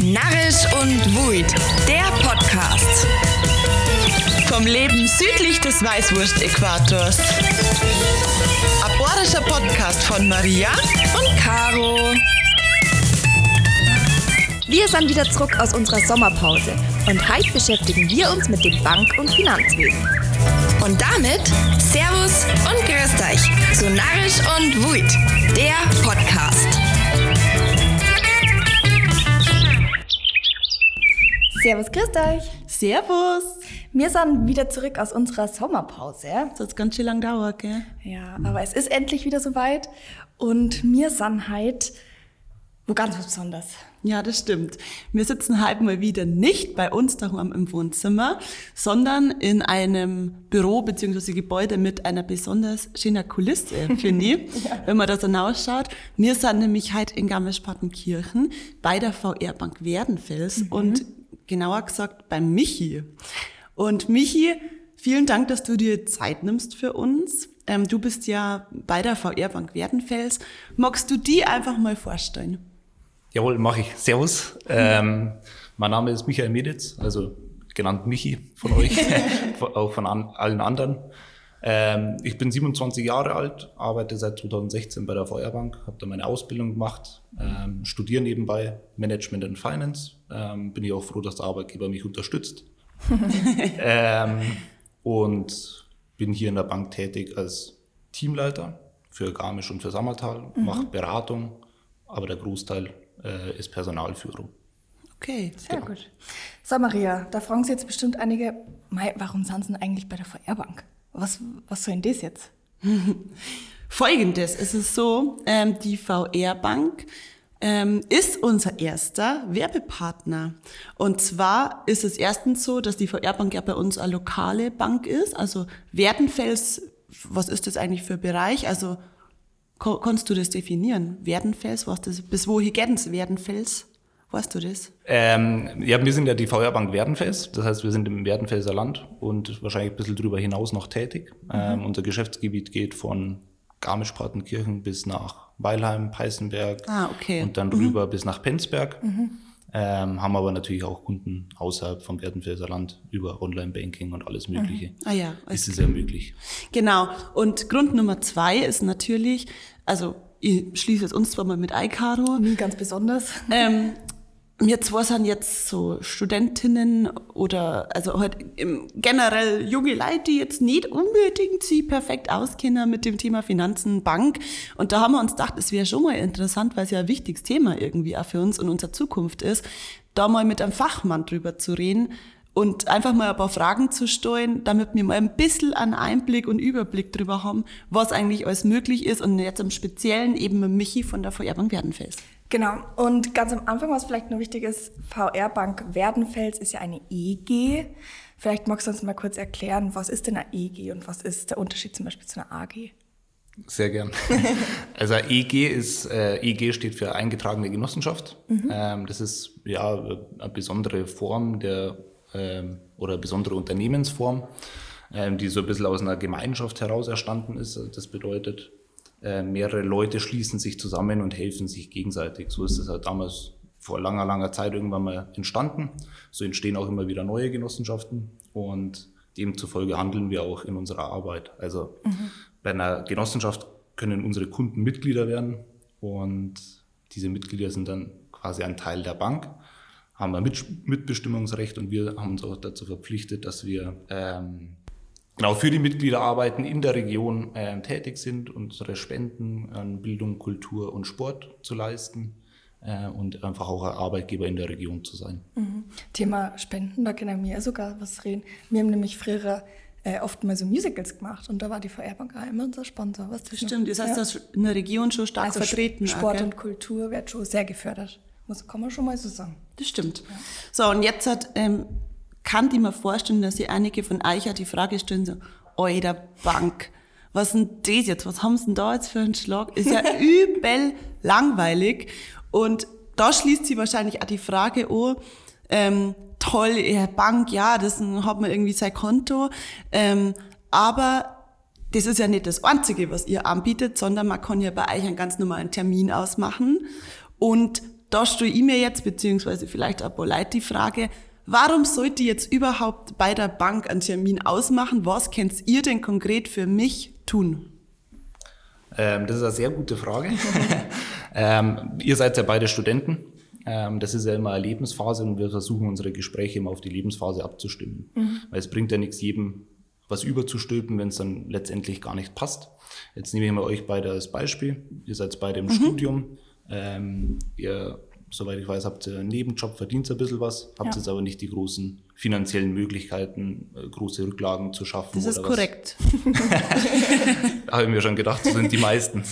Narrisch und Wuid, der Podcast. Vom Leben südlich des Weißwurst-Äquators. Aborischer Podcast von Maria und Caro. Wir sind wieder zurück aus unserer Sommerpause und heute beschäftigen wir uns mit dem Bank- und Finanzwesen. Und damit Servus und Grüßt euch zu Narrisch und Wuid, der Podcast. Servus, grüßt euch. Servus. Wir sind wieder zurück aus unserer Sommerpause. Das hat ganz schön lang dauert, gell? Ja, aber es ist endlich wieder soweit und wir sind heute wo ganz was Besonderes. Ja, das stimmt. Wir sitzen halt mal wieder nicht bei uns daheim im Wohnzimmer, sondern in einem Büro bzw. Gebäude mit einer besonders schönen Kulisse, finde ich, ja. wenn man da so ausschaut. Wir sind nämlich heute in Garmisch-Partenkirchen bei der VR-Bank Werdenfels mhm. und genauer gesagt beim Michi. Und Michi, vielen Dank, dass du dir Zeit nimmst für uns. Ähm, du bist ja bei der VR-Bank Werdenfels. Magst du die einfach mal vorstellen? Jawohl, mache ich. Servus. Ähm, mein Name ist Michael Meditz, also genannt Michi von euch, auch von an, allen anderen. Ähm, ich bin 27 Jahre alt, arbeite seit 2016 bei der Feuerbank, habe da meine Ausbildung gemacht, ähm, studiere nebenbei Management and Finance. Ähm, bin ich auch froh, dass der Arbeitgeber mich unterstützt. ähm, und bin hier in der Bank tätig als Teamleiter für Garmisch und für Sammertal, mhm. mache Beratung, aber der Großteil äh, ist Personalführung. Okay, sehr genau. gut. So, Maria, da fragen Sie jetzt bestimmt einige, warum sind Sie denn eigentlich bei der VR-Bank? Was, was soll denn das jetzt? Folgendes, es ist so, ähm, die VR-Bank ähm, ist unser erster Werbepartner. Und zwar ist es erstens so, dass die VR-Bank ja bei uns eine lokale Bank ist. Also Werdenfels, was ist das eigentlich für Bereich? Also Kannst du das definieren? Werdenfels, was das, bis wohin geht es Werdenfels? Weißt du das? Ähm, ja, wir sind ja die Feuerbank Werdenfels. Das heißt, wir sind im Werdenfelser Land und wahrscheinlich ein bisschen darüber hinaus noch tätig. Mhm. Ähm, unser Geschäftsgebiet geht von Garmisch-Partenkirchen bis nach Weilheim, Peißenberg ah, okay. und dann mhm. rüber bis nach Penzberg. Mhm. Ähm, haben aber natürlich auch Kunden außerhalb vom Werdenfelser Land über Online-Banking und alles Mögliche. Mhm. Ah ja. Ist es ja möglich. Genau. Und Grund Nummer zwei ist natürlich, also ich schließe jetzt uns zwar mal mit iCaro. Nie ganz besonders. Ähm, wir zwei sind jetzt so Studentinnen oder also halt generell junge Leute, die jetzt nicht unbedingt sie perfekt auskennen mit dem Thema Finanzen, Bank. Und da haben wir uns gedacht, es wäre schon mal interessant, weil es ja ein wichtiges Thema irgendwie auch für uns und unsere Zukunft ist, da mal mit einem Fachmann drüber zu reden und einfach mal ein paar Fragen zu stellen, damit wir mal ein bisschen einen Einblick und Überblick drüber haben, was eigentlich alles möglich ist und jetzt im Speziellen eben mit Michi von der Vererbung Werdenfels. Genau. Und ganz am Anfang, was vielleicht noch wichtig ist, VR Bank Werdenfels ist ja eine EG. Vielleicht magst du uns mal kurz erklären, was ist denn eine EG und was ist der Unterschied zum Beispiel zu einer AG? Sehr gern. Also EG ist, äh, EG steht für eingetragene Genossenschaft. Mhm. Ähm, das ist ja eine besondere Form der ähm, oder eine besondere Unternehmensform, ähm, die so ein bisschen aus einer Gemeinschaft heraus erstanden ist. Das bedeutet, äh, mehrere Leute schließen sich zusammen und helfen sich gegenseitig. So ist es halt damals vor langer, langer Zeit irgendwann mal entstanden. So entstehen auch immer wieder neue Genossenschaften und demzufolge handeln wir auch in unserer Arbeit. Also mhm. bei einer Genossenschaft können unsere Kunden Mitglieder werden und diese Mitglieder sind dann quasi ein Teil der Bank, haben ein Mitbestimmungsrecht und wir haben uns auch dazu verpflichtet, dass wir ähm, genau für die Mitglieder arbeiten, in der Region äh, tätig sind, unsere Spenden an Bildung, Kultur und Sport zu leisten äh, und einfach auch ein Arbeitgeber in der Region zu sein. Mhm. Thema Spenden, da können wir sogar was reden. Wir haben nämlich früher äh, oft mal so Musicals gemacht und da war die VR-Bank auch immer unser Sponsor. Was das Stimmt, das heißt, ja. das in der Region schon stark also vertreten. Sport okay. und Kultur wird schon sehr gefördert. Muss, kann man schon mal so sagen. Das stimmt. Ja. So, und jetzt hat ähm, kann ich mir vorstellen, dass sich einige von euch ja die Frage stellen, so, euer Bank, was denn das jetzt? Was haben sie denn da jetzt für einen Schlag? Ist ja übel langweilig. Und da schließt sich wahrscheinlich auch die Frage, oh, ähm, toll, ihr Bank, ja, das hat man irgendwie sein Konto. Ähm, aber das ist ja nicht das Einzige, was ihr anbietet, sondern man kann ja bei euch einen ganz normalen Termin ausmachen. Und da stelle ich mir jetzt, beziehungsweise vielleicht auch Leute die Frage, warum sollte ich jetzt überhaupt bei der Bank einen Termin ausmachen? Was könnt ihr denn konkret für mich tun? Ähm, das ist eine sehr gute Frage. ähm, ihr seid ja beide Studenten. Ähm, das ist ja immer eine Lebensphase und wir versuchen unsere Gespräche immer auf die Lebensphase abzustimmen. Mhm. Weil es bringt ja nichts, jedem was überzustülpen, wenn es dann letztendlich gar nicht passt. Jetzt nehme ich mal euch beide als Beispiel. Ihr seid beide im mhm. Studium. Ähm, ihr, soweit ich weiß, habt ihr einen Nebenjob, verdient ein bisschen was, habt ja. jetzt aber nicht die großen finanziellen Möglichkeiten, äh, große Rücklagen zu schaffen. Das ist korrekt. Habe ich mir schon gedacht, so sind die meisten.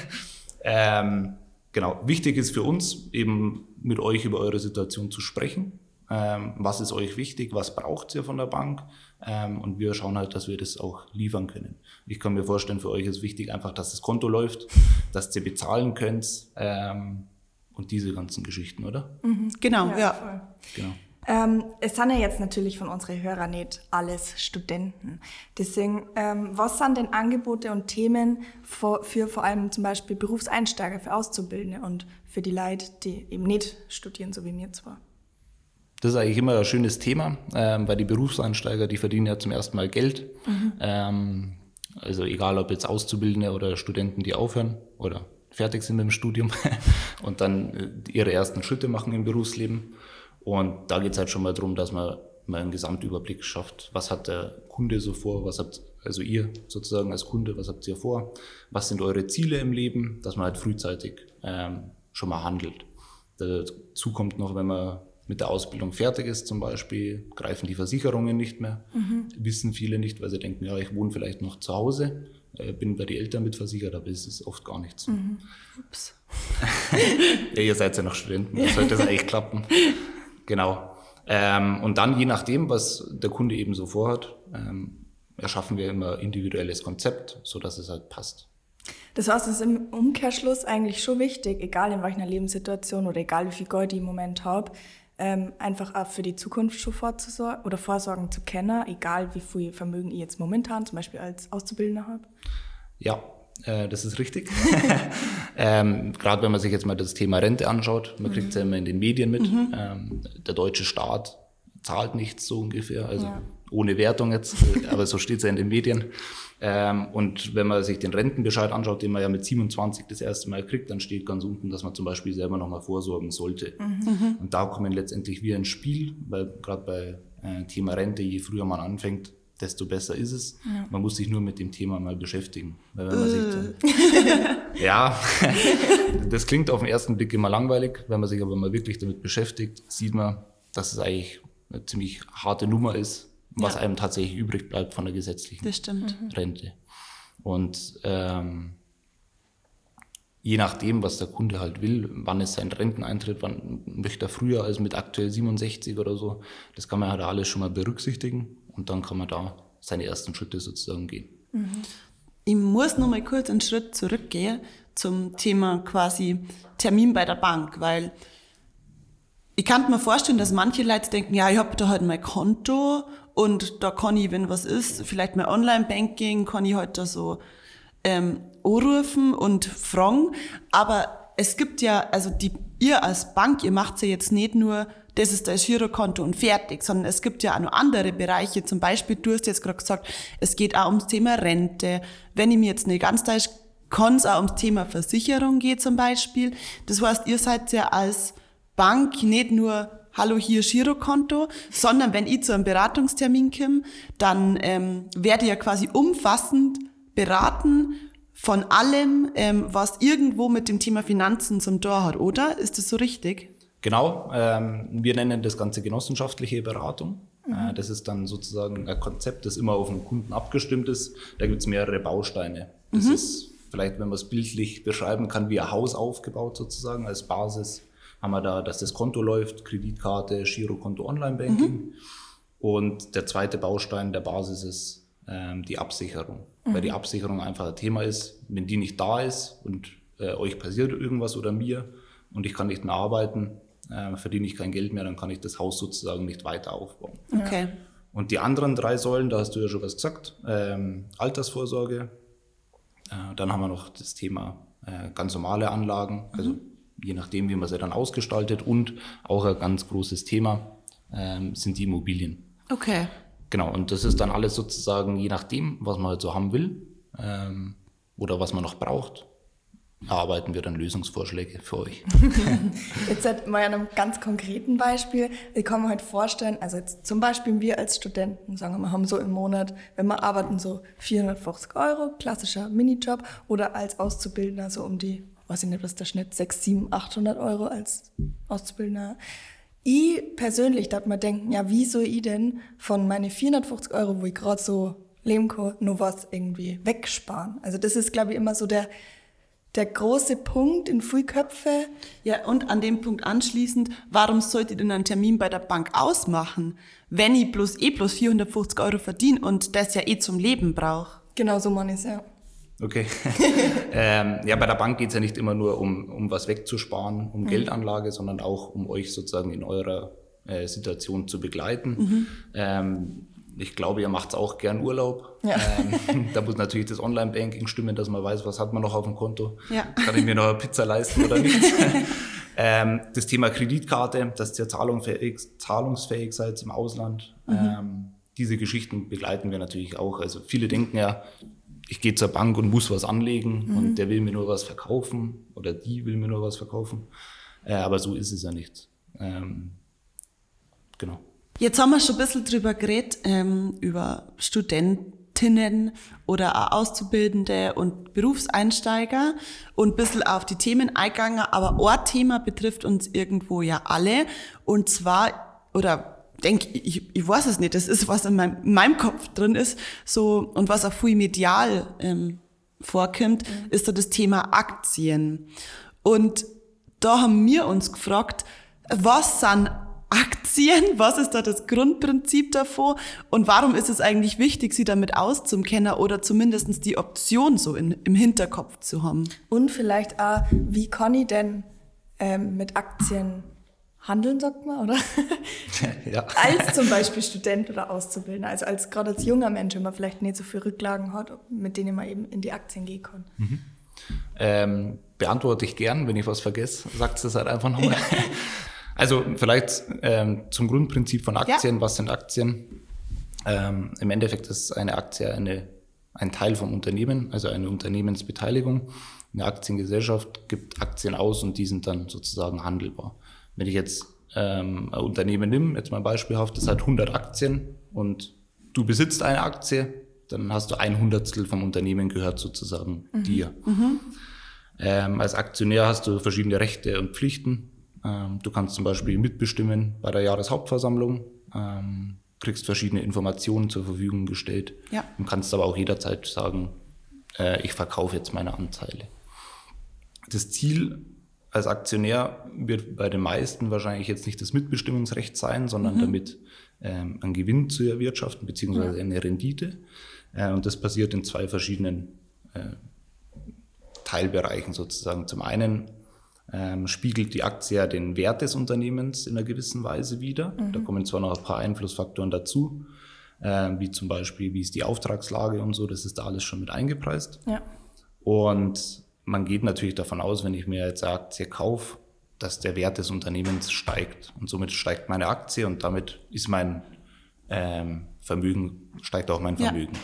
ähm, genau, wichtig ist für uns eben mit euch über eure Situation zu sprechen. Ähm, was ist euch wichtig? Was braucht ihr von der Bank? Ähm, und wir schauen halt, dass wir das auch liefern können. Ich kann mir vorstellen, für euch ist wichtig einfach, dass das Konto läuft, dass ihr bezahlen könnt ähm, und diese ganzen Geschichten, oder? Mhm, genau, ja. ja. Genau. Ähm, es sind ja jetzt natürlich von unseren Hörern nicht alles Studenten. Deswegen, ähm, was sind denn Angebote und Themen für, für, vor allem zum Beispiel Berufseinsteiger, für Auszubildende und für die Leute, die eben nicht studieren, so wie mir zwar? Das ist eigentlich immer ein schönes Thema, ähm, weil die Berufseinsteiger, die verdienen ja zum ersten Mal Geld. Mhm. Ähm, also egal, ob jetzt Auszubildende oder Studenten, die aufhören oder fertig sind mit dem Studium und dann äh, ihre ersten Schritte machen im Berufsleben. Und da geht es halt schon mal darum, dass man mal einen Gesamtüberblick schafft. Was hat der Kunde so vor? Was habt also ihr sozusagen als Kunde, was habt ihr vor? Was sind eure Ziele im Leben? Dass man halt frühzeitig ähm, schon mal handelt. Dazu kommt noch, wenn man mit der Ausbildung fertig ist zum Beispiel, greifen die Versicherungen nicht mehr. Mhm. Wissen viele nicht, weil sie denken, ja, ich wohne vielleicht noch zu Hause, bin bei den Eltern mitversichert, aber es ist oft gar nicht so. Mhm. Ups. ja, ihr seid ja noch Studenten, da sollte das eigentlich klappen. Genau. Ähm, und dann, je nachdem, was der Kunde eben so vorhat, ähm, erschaffen wir immer individuelles Konzept, sodass es halt passt. Das heißt, es ist im Umkehrschluss eigentlich schon wichtig, egal in welcher Lebenssituation oder egal wie viel Gold ich im Moment habe, ähm, einfach auch für die Zukunft schon vorzusorgen oder Vorsorgen zu kennen, egal wie viel Vermögen ich jetzt momentan zum Beispiel als Auszubildender habe? Ja, äh, das ist richtig. ähm, Gerade wenn man sich jetzt mal das Thema Rente anschaut, man mhm. kriegt es ja immer in den Medien mit. Mhm. Ähm, der deutsche Staat zahlt nichts so ungefähr, also ja. Ohne Wertung jetzt, aber so steht es ja in den Medien. Ähm, und wenn man sich den Rentenbescheid anschaut, den man ja mit 27 das erste Mal kriegt, dann steht ganz unten, dass man zum Beispiel selber nochmal vorsorgen sollte. Mhm. Und da kommen letztendlich wir ins Spiel, weil gerade bei äh, Thema Rente, je früher man anfängt, desto besser ist es. Ja. Man muss sich nur mit dem Thema mal beschäftigen. Weil wenn man sich dann, äh. ja, das klingt auf den ersten Blick immer langweilig. Wenn man sich aber mal wirklich damit beschäftigt, sieht man, dass es eigentlich eine ziemlich harte Nummer ist, was ja. einem tatsächlich übrig bleibt von der gesetzlichen mhm. Rente. Und ähm, je nachdem, was der Kunde halt will, wann ist sein Renteneintritt, wann möchte er früher als mit aktuell 67 oder so, das kann man halt alles schon mal berücksichtigen und dann kann man da seine ersten Schritte sozusagen gehen. Mhm. Ich muss noch mal kurz einen Schritt zurückgehen zum Thema quasi Termin bei der Bank, weil ich kann mir vorstellen, dass manche Leute denken, ja, ich habe da halt mein Konto und da kann ich, wenn was ist, vielleicht mein Online-Banking, kann ich halt da so ähm, anrufen und fragen. Aber es gibt ja, also die, ihr als Bank, ihr macht ja jetzt nicht nur, das ist das Girokonto und fertig, sondern es gibt ja auch noch andere Bereiche. Zum Beispiel, du hast jetzt gerade gesagt, es geht auch ums Thema Rente. Wenn ich mir jetzt nicht ganz täusche, kann es auch ums Thema Versicherung gehen zum Beispiel. Das heißt, ihr seid ja als Bank nicht nur hallo hier Girokonto, sondern wenn ich zu einem Beratungstermin komme, dann ähm, werde ich ja quasi umfassend beraten von allem, ähm, was irgendwo mit dem Thema Finanzen zum Tor hat, oder? Ist das so richtig? Genau, ähm, wir nennen das Ganze genossenschaftliche Beratung. Mhm. Äh, das ist dann sozusagen ein Konzept, das immer auf den Kunden abgestimmt ist. Da gibt es mehrere Bausteine. Das mhm. ist vielleicht, wenn man es bildlich beschreiben kann, wie ein Haus aufgebaut sozusagen als Basis haben wir da, dass das Konto läuft, Kreditkarte, Girokonto, Online-Banking. Mhm. Und der zweite Baustein der Basis ist ähm, die Absicherung. Mhm. Weil die Absicherung einfach ein Thema ist, wenn die nicht da ist und äh, euch passiert irgendwas oder mir und ich kann nicht mehr arbeiten, äh, verdiene ich kein Geld mehr, dann kann ich das Haus sozusagen nicht weiter aufbauen. Okay. Und die anderen drei Säulen, da hast du ja schon was gesagt, ähm, Altersvorsorge, äh, dann haben wir noch das Thema äh, ganz normale Anlagen, also mhm je nachdem, wie man sie dann ausgestaltet. Und auch ein ganz großes Thema ähm, sind die Immobilien. Okay. Genau, und das ist dann alles sozusagen je nachdem, was man halt so haben will ähm, oder was man noch braucht, erarbeiten wir dann Lösungsvorschläge für euch. jetzt halt mal an einem ganz konkreten Beispiel. Ich kann mir halt vorstellen, also jetzt zum Beispiel wir als Studenten, sagen wir mal, haben so im Monat, wenn wir arbeiten, so 450 Euro, klassischer Minijob, oder als Auszubildender so um die, weiß ich nicht, was der Schnitt, 6, 7, 800 Euro als Auszubildender. Ich persönlich darf mir denken, ja, wie soll ich denn von meine 450 Euro, wo ich gerade so leben kann, nur was irgendwie wegsparen? Also das ist, glaube ich, immer so der, der große Punkt in Frühköpfe. Ja, und an dem Punkt anschließend, warum sollte ich denn einen Termin bei der Bank ausmachen, wenn ich bloß eh bloß 450 Euro verdiene und das ja eh zum Leben brauche? Genau so man ist ja. Okay. ähm, ja, bei der Bank geht es ja nicht immer nur um, um was wegzusparen, um mhm. Geldanlage, sondern auch um euch sozusagen in eurer äh, Situation zu begleiten. Mhm. Ähm, ich glaube, ihr macht auch gern Urlaub. Ja. Ähm, da muss natürlich das Online-Banking stimmen, dass man weiß, was hat man noch auf dem Konto. Ja. Kann ich mir noch eine Pizza leisten oder nicht? ähm, das Thema Kreditkarte, dass ihr zahlungsfähig, zahlungsfähig seid im Ausland. Mhm. Ähm, diese Geschichten begleiten wir natürlich auch. Also viele denken ja, ich gehe zur Bank und muss was anlegen mhm. und der will mir nur was verkaufen oder die will mir nur was verkaufen. Äh, aber so ist es ja nicht. Ähm, genau. Jetzt haben wir schon ein bisschen drüber geredet, ähm, über Studentinnen oder auch Auszubildende und Berufseinsteiger und ein bisschen auf die Themen eingegangen. Aber ein Thema betrifft uns irgendwo ja alle. Und zwar, oder denke ich, ich weiß es nicht, das ist, was in meinem, in meinem Kopf drin ist, so, und was auch viel medial ähm, vorkommt, mhm. ist so das Thema Aktien. Und da haben wir uns gefragt, was sind Aktien? Was ist da das Grundprinzip davor? Und warum ist es eigentlich wichtig, sie damit auszukennen oder zumindest die Option so in, im Hinterkopf zu haben? Und vielleicht auch, wie kann ich denn ähm, mit Aktien handeln, sagt man, oder? ja. Als zum Beispiel Student oder Auszubildender, also als gerade als junger Mensch, wenn man vielleicht nicht so viele Rücklagen hat, mit denen man eben in die Aktien gehen kann. Mhm. Ähm, beantworte ich gern, wenn ich was vergesse, sagt es halt einfach nochmal. Also vielleicht ähm, zum Grundprinzip von Aktien. Ja. Was sind Aktien? Ähm, Im Endeffekt ist eine Aktie eine, ein Teil vom Unternehmen, also eine Unternehmensbeteiligung. Eine Aktiengesellschaft gibt Aktien aus und die sind dann sozusagen handelbar. Wenn ich jetzt ähm, ein Unternehmen nehme, jetzt mal beispielhaft, das hat 100 Aktien und du besitzt eine Aktie, dann hast du ein Hundertstel vom Unternehmen gehört sozusagen mhm. dir. Mhm. Ähm, als Aktionär hast du verschiedene Rechte und Pflichten. Ähm, du kannst zum Beispiel mitbestimmen bei der Jahreshauptversammlung, ähm, kriegst verschiedene Informationen zur Verfügung gestellt ja. und kannst aber auch jederzeit sagen, äh, ich verkaufe jetzt meine Anteile. Das Ziel als Aktionär wird bei den meisten wahrscheinlich jetzt nicht das Mitbestimmungsrecht sein, sondern mhm. damit ähm, einen Gewinn zu erwirtschaften, beziehungsweise eine Rendite. Äh, und das passiert in zwei verschiedenen äh, Teilbereichen sozusagen. Zum einen ähm, spiegelt die Aktie ja den Wert des Unternehmens in einer gewissen Weise wider. Mhm. Da kommen zwar noch ein paar Einflussfaktoren dazu, äh, wie zum Beispiel, wie ist die Auftragslage und so, das ist da alles schon mit eingepreist. Ja. Und man geht natürlich davon aus, wenn ich mir jetzt eine Aktie kaufe, dass der Wert des Unternehmens steigt. Und somit steigt meine Aktie und damit ist mein ähm, Vermögen, steigt auch mein Vermögen. Ja.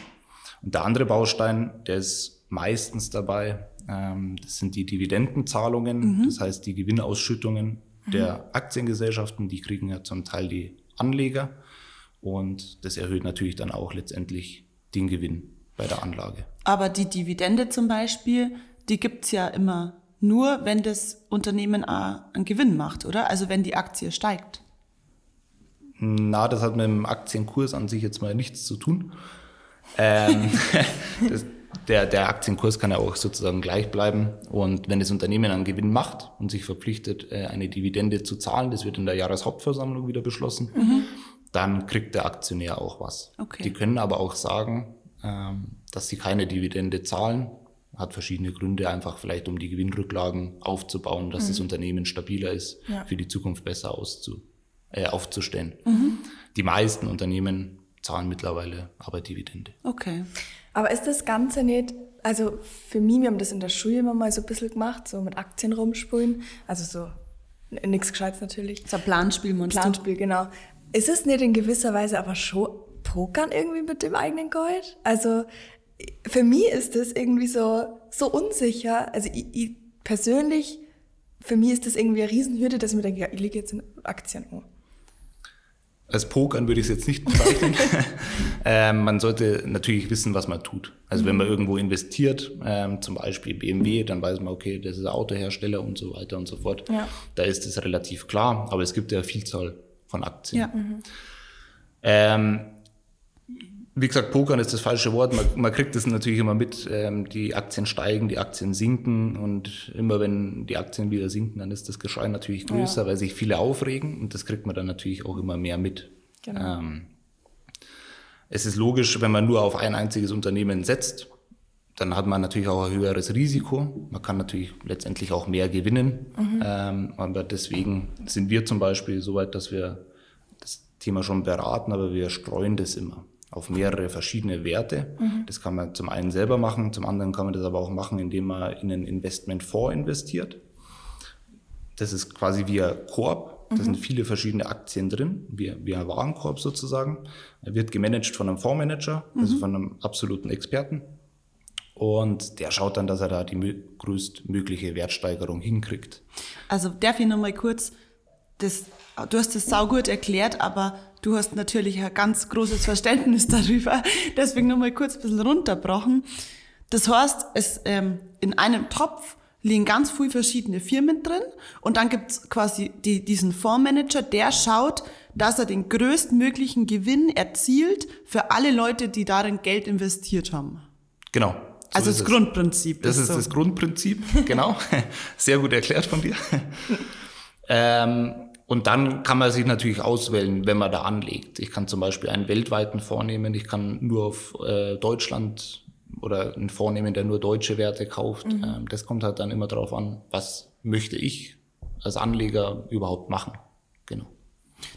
Und der andere Baustein, der ist meistens dabei, ähm, das sind die Dividendenzahlungen, mhm. das heißt die Gewinnausschüttungen mhm. der Aktiengesellschaften, die kriegen ja zum Teil die Anleger und das erhöht natürlich dann auch letztendlich den Gewinn bei der Anlage. Aber die Dividende zum Beispiel, die gibt's ja immer nur, wenn das Unternehmen einen Gewinn macht, oder? Also wenn die Aktie steigt. Na, das hat mit dem Aktienkurs an sich jetzt mal nichts zu tun. Ähm, das, der, der Aktienkurs kann ja auch sozusagen gleich bleiben. Und wenn das Unternehmen einen Gewinn macht und sich verpflichtet, äh, eine Dividende zu zahlen, das wird in der Jahreshauptversammlung wieder beschlossen, mhm. dann kriegt der Aktionär auch was. Okay. Die können aber auch sagen, ähm, dass sie keine Dividende zahlen. Hat verschiedene Gründe, einfach vielleicht um die Gewinnrücklagen aufzubauen, dass mhm. das Unternehmen stabiler ist, ja. für die Zukunft besser auszu, äh, aufzustellen. Mhm. Die meisten Unternehmen zahlen mittlerweile aber Dividende. Okay. Aber ist das Ganze nicht also für mich, wir haben das in der Schule immer mal so ein bisschen gemacht, so mit Aktien rumspielen. Also so, nichts Gescheites natürlich. So ein Planspiel, meinst du? Planspiel, genau. Ist es nicht in gewisser Weise aber schon Pokern irgendwie mit dem eigenen Gold? Also für mich ist das irgendwie so, so unsicher. Also ich, ich persönlich, für mich ist das irgendwie eine Riesenhürde, dass ich mir denke, ja, ich lege jetzt in Aktien um. Als Pokern würde ich es jetzt nicht bezeichnen. ähm, man sollte natürlich wissen, was man tut. Also wenn man irgendwo investiert, ähm, zum Beispiel BMW, dann weiß man, okay, das ist ein Autohersteller und so weiter und so fort. Ja. Da ist es relativ klar, aber es gibt ja Vielzahl von Aktien. Ja. Ähm, wie gesagt, Pokern ist das falsche Wort. Man, man kriegt das natürlich immer mit. Ähm, die Aktien steigen, die Aktien sinken und immer wenn die Aktien wieder sinken, dann ist das Geschrei natürlich größer, weil sich viele aufregen und das kriegt man dann natürlich auch immer mehr mit. Genau. Ähm, es ist logisch, wenn man nur auf ein einziges Unternehmen setzt, dann hat man natürlich auch ein höheres Risiko. Man kann natürlich letztendlich auch mehr gewinnen. Ähm, aber deswegen sind wir zum Beispiel so weit, dass wir das Thema schon beraten, aber wir streuen das immer auf mehrere verschiedene Werte. Das kann man zum einen selber machen, zum anderen kann man das aber auch machen, indem man in einen Investmentfonds investiert. Das ist quasi wie ein Korb. Da sind viele verschiedene Aktien drin, wie, wie ein Warenkorb sozusagen. Er wird gemanagt von einem Fondsmanager, also von einem absoluten Experten. Und der schaut dann, dass er da die mö- größtmögliche Wertsteigerung hinkriegt. Also darf ich noch mal kurz, das, du hast das saugut erklärt, aber du hast natürlich ein ganz großes Verständnis darüber. Deswegen noch mal kurz ein bisschen runterbrochen. Das heißt, es, ähm, in einem Topf liegen ganz viele verschiedene Firmen drin und dann gibt's quasi die, diesen Fondsmanager, der schaut, dass er den größtmöglichen Gewinn erzielt für alle Leute, die darin Geld investiert haben. Genau. so Also das. Grundprinzip. Das ist so. das Grundprinzip, genau. Sehr gut erklärt von dir. ähm, und dann kann man sich natürlich auswählen, wenn man da anlegt. Ich kann zum Beispiel einen weltweiten vornehmen, ich kann nur auf äh, Deutschland oder einen vornehmen, der nur deutsche Werte kauft. Ähm, das kommt halt dann immer darauf an, was möchte ich als Anleger überhaupt machen. Genau.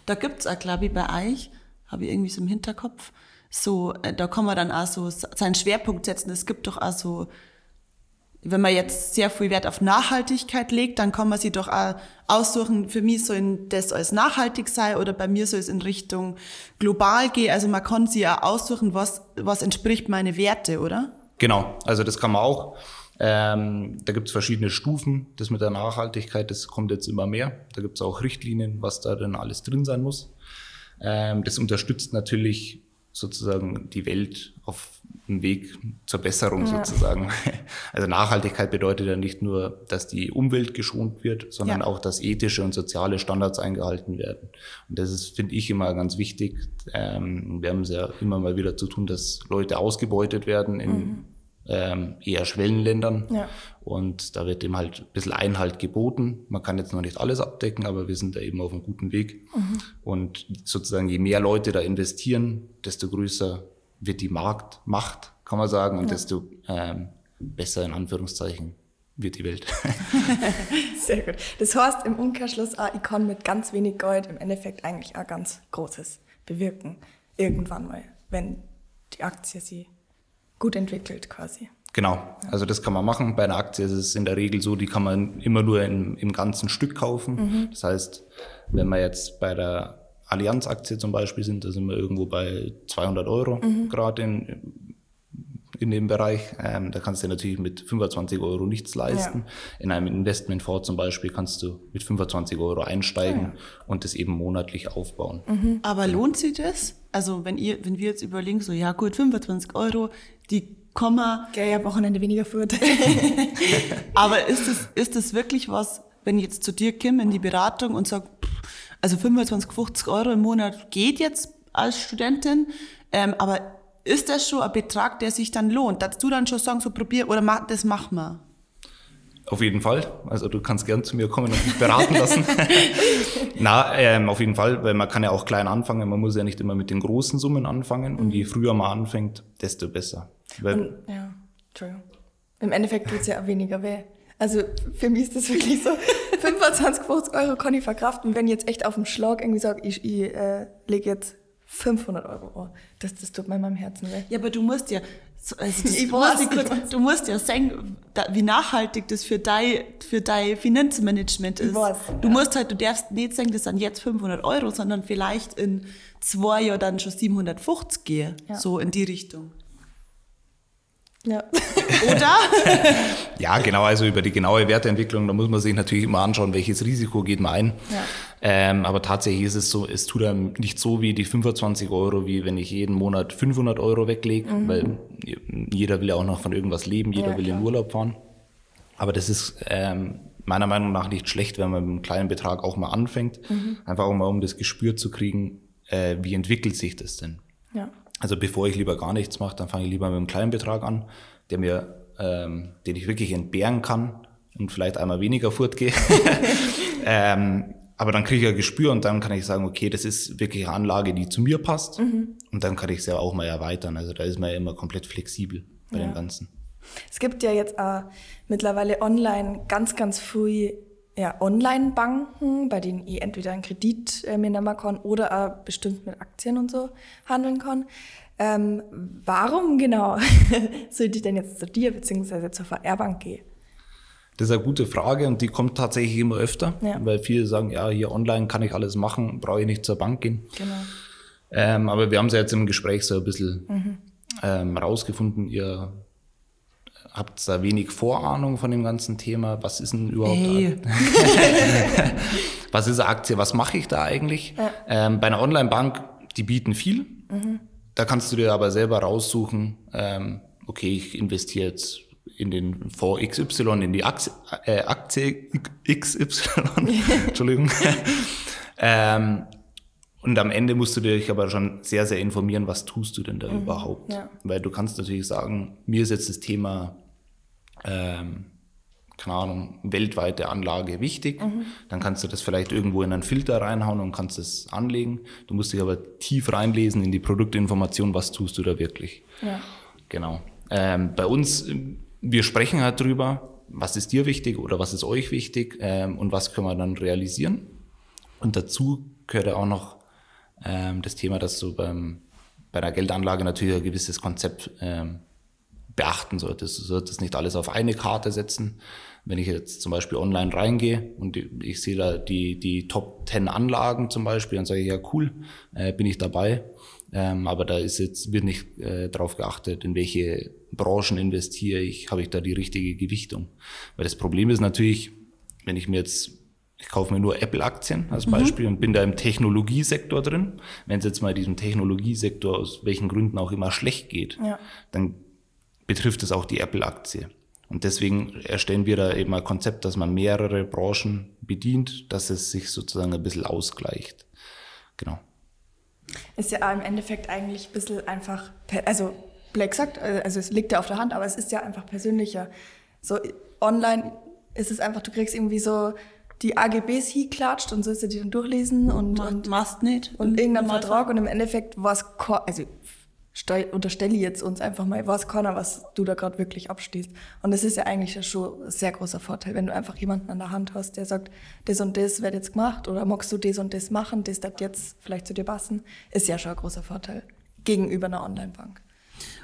Da gibt's auch, glaube ich, bei euch, habe ich irgendwie so im Hinterkopf, so, äh, da kann man dann auch so seinen Schwerpunkt setzen. Es gibt doch auch so, wenn man jetzt sehr viel Wert auf Nachhaltigkeit legt, dann kann man sich doch auch aussuchen, für mich soll das als nachhaltig sein oder bei mir soll es in Richtung global gehen. Also man kann sich auch aussuchen, was, was entspricht meine Werte, oder? Genau, also das kann man auch. Ähm, da gibt es verschiedene Stufen. Das mit der Nachhaltigkeit, das kommt jetzt immer mehr. Da gibt es auch Richtlinien, was da denn alles drin sein muss. Ähm, das unterstützt natürlich sozusagen die Welt auf dem Weg zur Besserung sozusagen. Also Nachhaltigkeit bedeutet ja nicht nur, dass die Umwelt geschont wird, sondern Ja. auch, dass ethische und soziale Standards eingehalten werden. Und das ist, finde ich, immer ganz wichtig. Ähm, wir haben es ja immer mal wieder zu tun, dass Leute ausgebeutet werden in ähm, eher Schwellenländern. Ja. Und da wird eben halt ein bisschen Einhalt geboten. Man kann jetzt noch nicht alles abdecken, aber wir sind da eben auf einem guten Weg. Und sozusagen, je mehr Leute da investieren, desto größer wird die Marktmacht, kann man sagen, und desto ähm, besser in Anführungszeichen wird die Welt. Sehr gut. Das heißt im Umkehrschluss auch, ich kann mit ganz wenig Gold im Endeffekt eigentlich auch ganz Großes bewirken. Irgendwann mal, wenn die Aktie sie gut entwickelt quasi. Genau, also das kann man machen. Bei einer Aktie ist es in der Regel so, die kann man immer nur in, im ganzen Stück kaufen. Das heißt, wenn wir jetzt bei der Allianz-Aktie zum Beispiel sind, da sind wir irgendwo bei 200 Euro gerade in, in dem Bereich. Ähm, da kannst du natürlich mit 25 Euro nichts leisten. In einem Investmentfonds zum Beispiel kannst du mit 25 Euro einsteigen und das eben monatlich aufbauen. Aber lohnt sich das? Also wenn ihr, wenn wir jetzt überlegen, so ja gut, 25 Euro, die Komma, Gell, ja, Wochenende weniger Furt. aber ist es, ist es wirklich was, wenn ich jetzt zu dir komme in die Beratung und sag, pff, also 25, 50 Euro im Monat geht jetzt als Studentin, ähm, aber ist das schon ein Betrag, der sich dann lohnt? Dass du dann schon sagen, so probier, oder mach, das mach mal. Auf jeden Fall. Also du kannst gern zu mir kommen und mich beraten lassen. Na, ähm, auf jeden Fall, weil man kann ja auch klein anfangen. Man muss ja nicht immer mit den großen Summen anfangen. Und je früher man anfängt, desto besser. Weil, ja, Entschuldigung. Im Endeffekt tut's ja auch weniger weh. Also für mich ist das wirklich so, 25, 50 Euro kann ich verkraften. Wenn ich jetzt echt auf dem Schlag irgendwie sage, ich, ich äh, lege jetzt 500 Euro an, das, das tut mir in meinem Herzen weh. Ja, aber du musst ja, so, also das, ich weiß, kurz, du musst ja sagen, da, wie nachhaltig das für dein, für dein Finanzmanagement ist. Weiß, du ja. musst halt, du darfst nicht sagen, das sind jetzt 500 Euro, sondern vielleicht in zwei Jahren dann schon 750 gehen, ja. so in die Richtung. Ja. Oder? ja, genau, also über die genaue Werteentwicklung, da muss man sich natürlich immer anschauen, welches Risiko geht man ein. Ja. Ähm, aber tatsächlich ist es so, es tut einem nicht so wie die 25 Euro, wie wenn ich jeden Monat 500 Euro weglege, mhm. weil jeder will ja auch noch von irgendwas leben, jeder ja, will in Urlaub fahren. Aber das ist ähm, meiner Meinung nach nicht schlecht, wenn man mit einem kleinen Betrag auch mal anfängt, mhm. einfach auch mal um das Gespür zu kriegen, äh, wie entwickelt sich das denn. Ja. Also bevor ich lieber gar nichts mache, dann fange ich lieber mit einem kleinen Betrag an, der mir, ähm, den ich wirklich entbehren kann und vielleicht einmal weniger fortgehe. ähm, aber dann kriege ich ein Gespür und dann kann ich sagen, okay, das ist wirklich eine Anlage, die zu mir passt. Mhm. Und dann kann ich es ja auch mal erweitern. Also da ist man ja immer komplett flexibel bei ja. dem Ganzen. Es gibt ja jetzt auch mittlerweile online ganz, ganz früh ja, Online-Banken, bei denen ich entweder einen Kredit äh, mir nehmen kann oder auch bestimmt mit Aktien und so handeln kann. Ähm, warum genau sollte ich denn jetzt zu dir bzw. zur VR-Bank gehen? Das ist eine gute Frage und die kommt tatsächlich immer öfter, ja. weil viele sagen, ja, hier online kann ich alles machen, brauche ich nicht zur Bank gehen. Genau. Ähm, aber wir haben es ja jetzt im Gespräch so ein bisschen mhm. ähm, rausgefunden, ihr habt da wenig Vorahnung von dem ganzen Thema. Was ist denn überhaupt hey. Was ist eine Aktie? Was mache ich da eigentlich? Ja. Ähm, bei einer Online-Bank, die bieten viel. Mhm. Da kannst du dir aber selber raussuchen, ähm, okay, ich investiere jetzt in den Fonds XY, in die Aktie, äh, Aktie XY, Entschuldigung. ähm, und am Ende musst du dich aber schon sehr, sehr informieren, was tust du denn da mhm, überhaupt? Ja. Weil du kannst natürlich sagen, mir ist jetzt das Thema, ähm, keine Ahnung, weltweite Anlage wichtig. Mhm. Dann kannst du das vielleicht irgendwo in einen Filter reinhauen und kannst es anlegen. Du musst dich aber tief reinlesen in die Produktinformation, was tust du da wirklich. Ja. Genau. Ähm, bei uns, wir sprechen halt drüber, was ist dir wichtig oder was ist euch wichtig ähm, und was können wir dann realisieren. Und dazu gehört ja auch noch ähm, das Thema, dass du beim, bei einer Geldanlage natürlich ein gewisses Konzept ähm, beachten solltest. Du solltest nicht alles auf eine Karte setzen. Wenn ich jetzt zum Beispiel online reingehe und ich sehe da die, die Top 10 Anlagen zum Beispiel, dann sage ich, ja cool, äh, bin ich dabei. Ähm, aber da ist jetzt, wird nicht äh, darauf geachtet, in welche Branchen investiere ich, habe ich da die richtige Gewichtung. Weil das Problem ist natürlich, wenn ich mir jetzt ich kaufe mir nur Apple-Aktien als mhm. Beispiel mhm. und bin da im Technologiesektor drin. Wenn es jetzt mal diesem Technologiesektor aus welchen Gründen auch immer schlecht geht, ja. dann betrifft es auch die Apple-Aktie. Und deswegen erstellen wir da eben ein Konzept, dass man mehrere Branchen bedient, dass es sich sozusagen ein bisschen ausgleicht. Genau. Ist ja im Endeffekt eigentlich ein bisschen einfach, also Black sagt, also es liegt ja auf der Hand, aber es ist ja einfach persönlicher. So online ist es einfach, du kriegst irgendwie so die AGBs hinklatscht und sollst du die dann durchlesen und, Macht, und machst nicht. Und irgendein Vertrag und im Endeffekt war es, also unterstelle ich jetzt uns einfach mal, was keiner, was du da gerade wirklich abstehst. Und das ist ja eigentlich schon ein sehr großer Vorteil, wenn du einfach jemanden an der Hand hast, der sagt, das und das wird jetzt gemacht oder magst du das und das machen, das wird jetzt vielleicht zu dir passen, ist ja schon ein großer Vorteil gegenüber einer Online-Bank.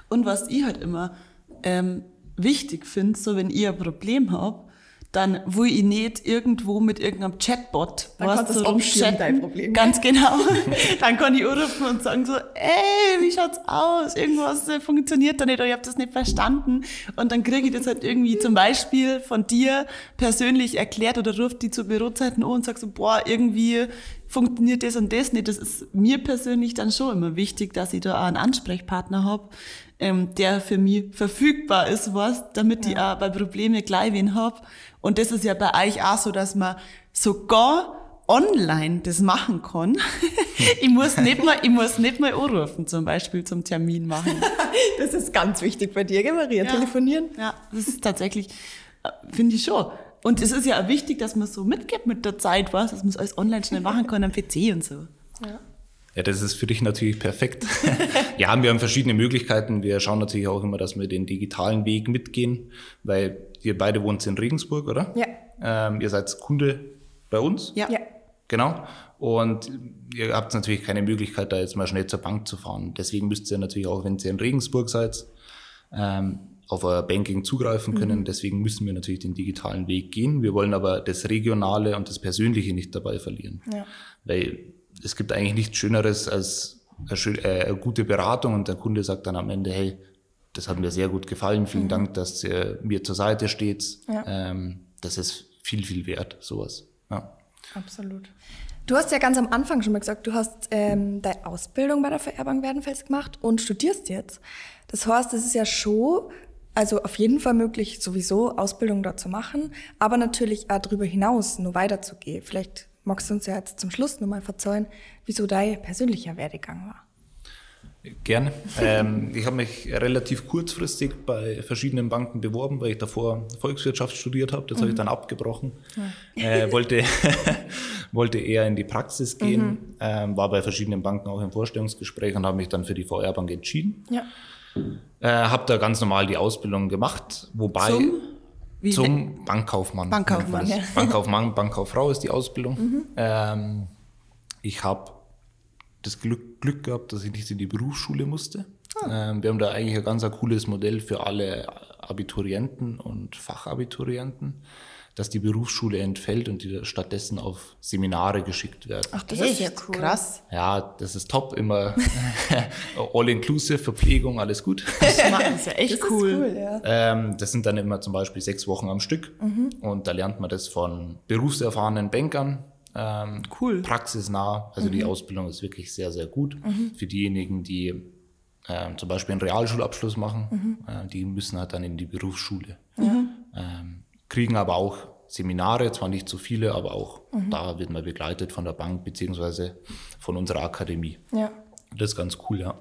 Und was ich halt immer ähm, wichtig finde, so wenn ihr ein Problem habt, dann wo ich nicht irgendwo mit irgendeinem Chatbot dann was so rumchatten. Dein Problem. Ganz genau. dann kann ich anrufen und sagen so, ey, wie schaut's aus? Irgendwas äh, funktioniert da nicht oder ich habe das nicht verstanden. Und dann kriege ich das halt irgendwie zum Beispiel von dir persönlich erklärt oder ruft die zu Bürozeiten an und sag so, boah, irgendwie funktioniert das und das nicht. Das ist mir persönlich dann schon immer wichtig, dass ich da auch einen Ansprechpartner habe, ähm, der für mich verfügbar ist, was, damit ja. ich auch bei Problemen gleich wen hab. Und das ist ja bei euch auch so, dass man sogar online das machen kann. ich muss nicht mal, ich muss nicht mal anrufen, zum Beispiel zum Termin machen. das ist ganz wichtig bei dir, gell, Maria? Ja. Telefonieren? Ja, das ist tatsächlich, äh, finde ich schon. Und es ist ja auch wichtig, dass man so mitgibt mit der Zeit, was, dass man es alles online schnell machen kann am PC und so. Ja. Ja, das ist für dich natürlich perfekt. ja, wir haben verschiedene Möglichkeiten. Wir schauen natürlich auch immer, dass wir den digitalen Weg mitgehen, weil ihr beide wohnt in Regensburg, oder? Ja. Ähm, ihr seid Kunde bei uns? Ja. ja. Genau. Und ihr habt natürlich keine Möglichkeit, da jetzt mal schnell zur Bank zu fahren. Deswegen müsst ihr natürlich auch, wenn ihr in Regensburg seid, ähm, auf euer Banking zugreifen können. Deswegen müssen wir natürlich den digitalen Weg gehen. Wir wollen aber das Regionale und das Persönliche nicht dabei verlieren. Ja. Weil es gibt eigentlich nichts Schöneres als eine, äh, eine gute Beratung und der Kunde sagt dann am Ende, hey, das hat mir sehr gut gefallen, vielen Dank, dass ihr mir zur Seite steht. Ja. Ähm, das ist viel, viel wert, sowas. Ja. Absolut. Du hast ja ganz am Anfang schon mal gesagt, du hast ähm, deine Ausbildung bei der VR-Bank Werdenfels gemacht und studierst jetzt. Das heißt, es ist ja schon, also auf jeden Fall möglich, sowieso Ausbildung dort zu machen, aber natürlich auch darüber hinaus nur weiterzugehen. Vielleicht magst du uns ja jetzt zum Schluss nur mal verzeihen, wieso dein persönlicher Werdegang war. Gerne. ähm, ich habe mich relativ kurzfristig bei verschiedenen Banken beworben, weil ich davor Volkswirtschaft studiert habe. Das habe ich dann abgebrochen. Äh, wollte, wollte eher in die Praxis gehen, ähm, war bei verschiedenen Banken auch im Vorstellungsgespräch und habe mich dann für die VR-Bank entschieden. Ja. Äh, habe da ganz normal die Ausbildung gemacht, wobei Zum? Wie zum Bankkaufmann. Bankkaufmann, ja. das. Bankkauffmann, Bankkauffrau ist die Ausbildung. Ähm, ich habe das Glück, Glück gehabt, dass ich nicht in die Berufsschule musste. Ähm, wir haben da eigentlich ein ganz ein cooles Modell für alle Abiturienten und Fachabiturienten, dass die Berufsschule entfällt und die stattdessen auf Seminare geschickt werden. Ach, das Echt? ist ja cool. Krass. Ja, das ist top, immer all-inclusive, Verpflegung, alles gut. Das ist ja echt Das cool. cool, ja. Ähm, das sind dann immer zum Beispiel sechs Wochen am Stück. Und da lernt man das von berufserfahrenen Bankern. Ähm, Cool. Praxisnah. Also die Ausbildung ist wirklich sehr, sehr gut. Für diejenigen, die ähm, zum Beispiel einen Realschulabschluss machen, äh, die müssen halt dann in die Berufsschule. Ähm, kriegen aber auch Seminare, zwar nicht so viele, aber auch da wird man begleitet von der Bank beziehungsweise von unserer Akademie. Ja. Das ist ganz cool, ja.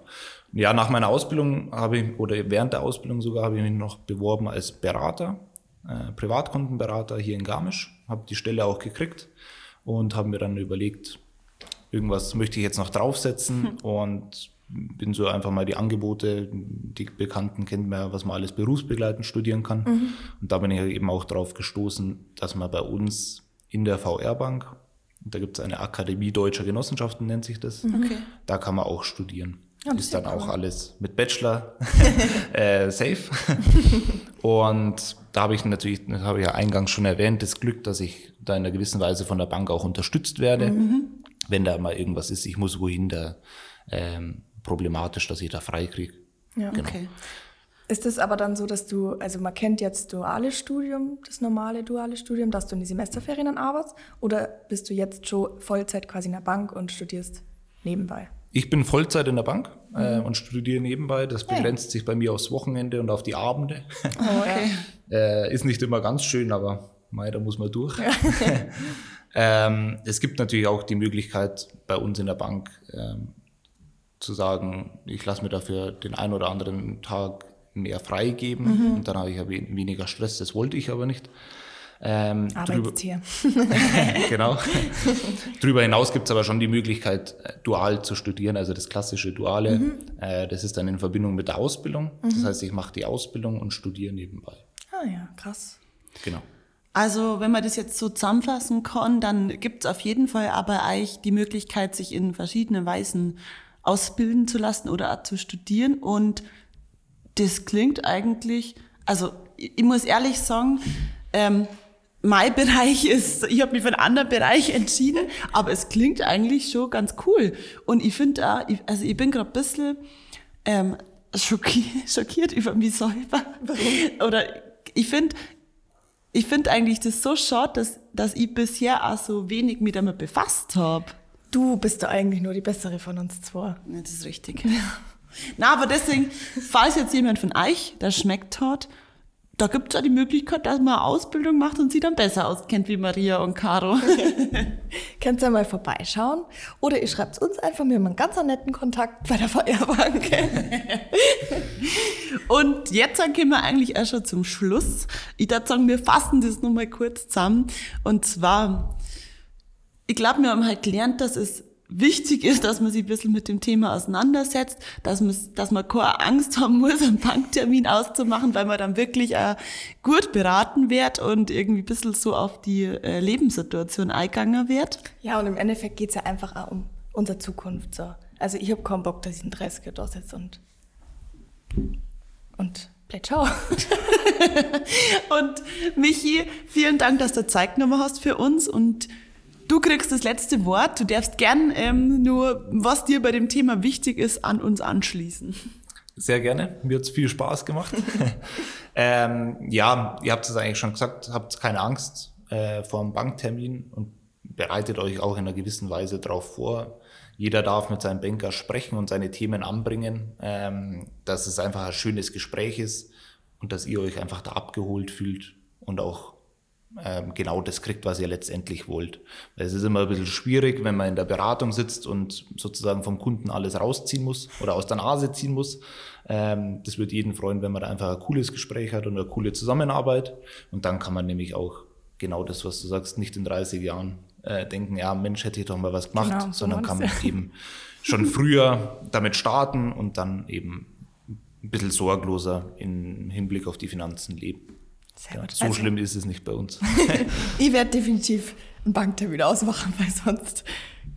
Ja, nach meiner Ausbildung habe ich, oder während der Ausbildung sogar, habe ich mich noch beworben als Berater, äh, Privatkundenberater hier in Garmisch. Habe die Stelle auch gekriegt und habe mir dann überlegt, irgendwas möchte ich jetzt noch draufsetzen und bin so einfach mal die Angebote, die Bekannten kennt man was man alles berufsbegleitend studieren kann. Und da bin ich eben auch drauf gestoßen, dass man bei uns in der VR-Bank, da gibt es eine Akademie deutscher Genossenschaften, nennt sich das, Okay. da kann man auch studieren. Ja, das ist dann auch cool. alles mit Bachelor äh, safe. Und da habe ich natürlich, das habe ich ja eingangs schon erwähnt, das Glück, dass ich da in einer gewissen Weise von der Bank auch unterstützt werde. Mhm. Wenn da mal irgendwas ist, ich muss wohin, da ähm, problematisch, dass ich da frei kriege. Ja. Genau. Okay. Ist es aber dann so, dass du, also man kennt jetzt duales Studium, das normale duale Studium, dass du in die Semesterferien dann arbeitest? Oder bist du jetzt schon Vollzeit quasi in der Bank und studierst nebenbei? Ich bin Vollzeit in der Bank äh, Mhm. und studiere nebenbei. Das begrenzt sich bei mir aufs Wochenende und auf die Abende. Oh, okay. Äh, ist nicht immer ganz schön, aber mei, da muss man durch. ähm, es gibt natürlich auch die Möglichkeit bei uns in der Bank ähm, zu sagen, ich lasse mir dafür den einen oder anderen Tag mehr freigeben und dann habe ich weniger Stress. Das wollte ich aber nicht. Ähm, drüber, Arbeitstier. genau. Drüber hinaus gibt es aber schon die Möglichkeit, dual zu studieren, also das klassische Duale. Äh, das ist dann in Verbindung mit der Ausbildung. Das heißt, ich mache die Ausbildung und studiere nebenbei. Ah ja, krass. Genau. Also, wenn man das jetzt so zusammenfassen kann, dann gibt es auf jeden Fall aber eigentlich die Möglichkeit, sich in verschiedenen Weisen ausbilden zu lassen oder zu studieren. Und das klingt eigentlich, also ich, muss ehrlich sagen, ähm, mein Bereich ist, ich habe mich für einen anderen Bereich entschieden, aber es klingt eigentlich schon ganz cool. Und ich finde ich, also ich bin gerade ein bisschen ähm, schockiert, schockiert über mich selber. Oder ich finde, ich finde eigentlich das so schade, dass, dass ich bisher auch so wenig mit damit befasst habe. Du bist doch eigentlich nur die bessere von uns zwei. Ja, das ist richtig. Na, aber deswegen, falls jetzt jemand von euch das schmeckt hat, da gibt es ja die Möglichkeit, dass man eine Ausbildung macht und sie dann besser auskennt wie Maria und Caro. Könnt ihr mal vorbeischauen? Oder ihr schreibt uns einfach, wir haben einen ganz netten Kontakt bei der VR-Bank. Und jetzt kommen wir eigentlich auch schon zum Schluss. Ich würde sagen, wir fassen das nur mal kurz zusammen. Und zwar, ich glaube, wir haben halt gelernt, dass es wichtig ist, dass man sich ein bisschen mit dem Thema auseinandersetzt, dass man, dass man keine Angst haben muss, einen Banktermin auszumachen, weil man dann wirklich auch gut beraten wird und irgendwie ein bisschen so auf die äh, Lebenssituation eingegangen wird. Ja, und im Endeffekt geht es ja einfach auch um unsere Zukunft. So. Also ich habe keinen Bock, dass ich einen 30er da sitze und, und ciao. Und Michi, vielen Dank, dass du Zeit genommen hast für uns und du kriegst das letzte Wort. Du darfst gern ähm, nur, was dir bei dem Thema wichtig ist, an uns anschließen. Sehr gerne. Mir hat's viel Spaß gemacht. ähm, ja, ihr habt es eigentlich schon gesagt, habt keine Angst äh, vor dem Banktermin und bereitet euch auch in einer gewissen Weise darauf vor. Jeder darf mit seinem Banker sprechen und seine Themen anbringen, ähm, dass es einfach ein schönes Gespräch ist und dass ihr euch einfach da abgeholt fühlt und auch genau das kriegt, was ihr letztendlich wollt. Weil es ist immer ein bisschen schwierig, wenn man in der Beratung sitzt und sozusagen vom Kunden alles rausziehen muss oder aus der Nase ziehen muss. Ähm, das wird jeden freuen, wenn man da einfach ein cooles Gespräch hat und eine coole Zusammenarbeit. Und dann kann man nämlich auch genau das, was du sagst, nicht in 30 Jahren äh, denken, ja, Mensch, hätte ich doch mal was gemacht, Genau, so sondern kann man eben schon früher damit starten und dann eben ein bisschen sorgloser im Hinblick auf die Finanzen leben. Sehr Ja, so Also- schlimm ist es nicht bei uns. Ich werde definitiv einen Banktermin ausmachen, weil sonst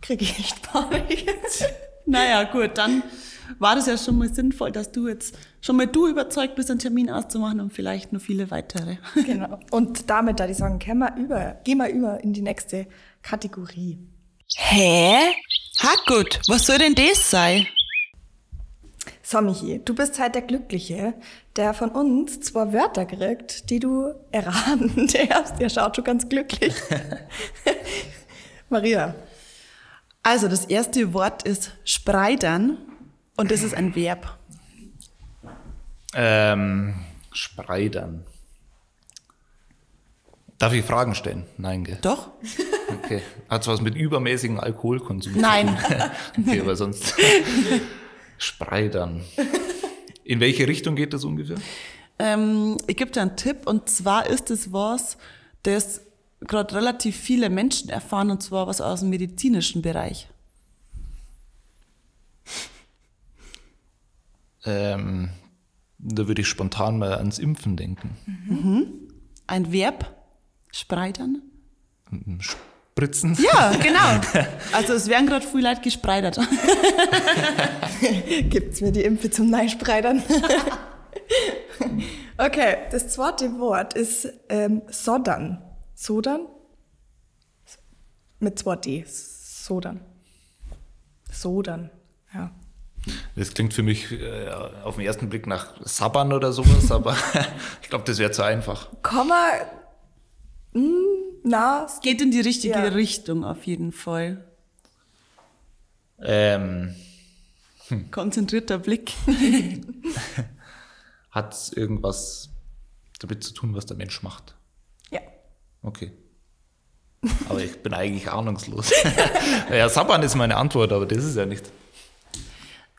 kriege ich echt Panik. Naja, gut, dann war das ja schon mal sinnvoll, dass du jetzt schon mal du überzeugt bist, einen Termin auszumachen und vielleicht noch viele weitere. genau. Und damit, da die sagen, gehen wir über, gehen wir über in die nächste Kategorie. Hä? Ha gut, was soll denn das sein? So, Michi, du bist halt der Glückliche, der von uns zwei Wörter kriegt, die du erraten darfst. Der schaut schon ganz glücklich. Maria, Also, das erste Wort ist spreidern und das ist ein Verb. Ähm, Spreidern. Darf ich Fragen stellen? Nein, gell? Doch? Okay. Hat's was mit übermäßigem Alkoholkonsum? zu Nein. tun? okay, aber sonst. Spreidern. In welche Richtung geht das ungefähr? Ähm, ich gebe dir einen Tipp und zwar ist es was, das gerade relativ viele Menschen erfahren und zwar was aus dem medizinischen Bereich. Ähm, da würde ich spontan mal ans Impfen denken. Ein Verb? Spreidern? Spritzen? Ja, genau. Also es werden gerade viele Leute gespreidert. gibt's mir die Impfe zum Neispreidern? okay, das zweite Wort ist ähm, Sodern. Sodern? Mit zwei D. Sodern. Sodern, ja. Das klingt für mich äh, auf den ersten Blick nach Sabbern oder sowas, aber ich glaube, das wäre zu einfach. Komma, mh, na, es Geht in die richtige Ja. Richtung auf jeden Fall. Ähm, Konzentrierter Blick. Hat es irgendwas damit zu tun, was der Mensch macht? ja. Okay. Aber ich bin eigentlich ahnungslos. ja, Sabbern ist meine Antwort, aber das ist ja nicht.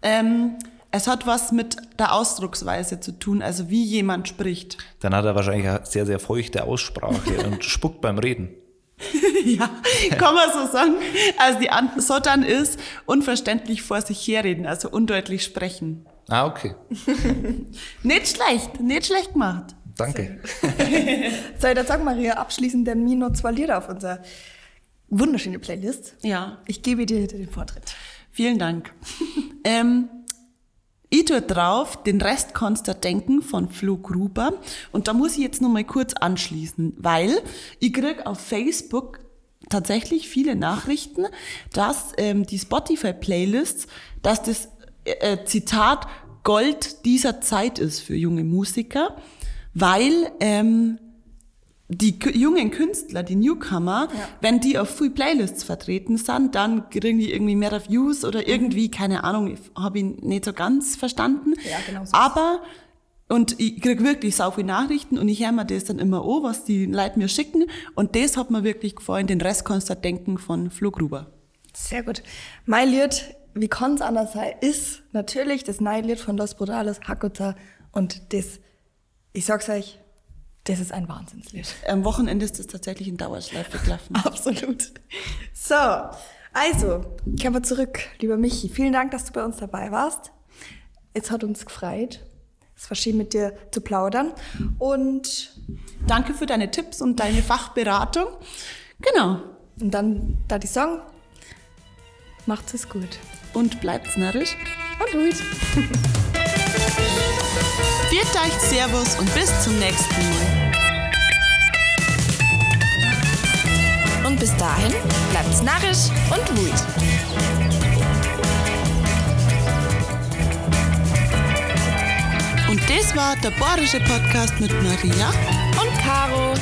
Ähm, es hat was mit der Ausdrucksweise zu tun, also wie jemand spricht. Dann hat er wahrscheinlich eine sehr, sehr feuchte Aussprache und spuckt beim Reden. ja, kann man so sagen. Also die An Sottern ist unverständlich vor sich herreden, also undeutlich sprechen. Ah, okay. Nicht schlecht, nicht schlecht gemacht. Danke. So, dann sag Maria abschließend der mir noch zwei Lieder auf unserer wunderschöne Playlist. Ja, Ich gebe dir den Vortritt. vielen Dank. ähm, ich tue drauf, den Rest kannst du denken von Flo Gruber. Und da muss ich jetzt noch mal kurz anschließen, weil ich krieg auf Facebook tatsächlich viele Nachrichten, dass ähm, die Spotify-Playlists, dass das äh, äh, Zitat Gold dieser Zeit ist für junge Musiker, weil ähm, die jungen Künstler, die Newcomer, wenn die auf viel Playlists vertreten sind, dann kriegen die irgendwie mehr Views oder irgendwie, keine Ahnung, habe ich nicht so ganz verstanden. Ja, genau so. Aber, und ich krieg wirklich sau viele Nachrichten und ich höre mir das dann immer an, was die Leute mir schicken. Und das hat mir wirklich gefallen, den Rest kannst du denken von Flo Gruber. Sehr gut. Mein Lied, wie kann es anders sein, ist natürlich das neue Lied von Los Brutales, Hakuta. Und das, ich sag's euch, das ist ein Wahnsinnslied. Am Wochenende ist das tatsächlich in Dauerschleife gelaufen. Absolut. So, also, kommen wir zurück, lieber Michi. Vielen Dank, dass du bei uns dabei warst. Es hat uns gefreut. Es war schön, mit dir zu plaudern. Und, Danke für deine Tipps und deine Fachberatung. Genau. und dann, da die Song, macht's es gut. Und bleibt's narrisch. Und gut. Viert euch Servus und bis zum nächsten Mal. Und bis dahin bleibt's narrisch und wut. Und das war der Bayerische Podcast mit Maria Und Caro.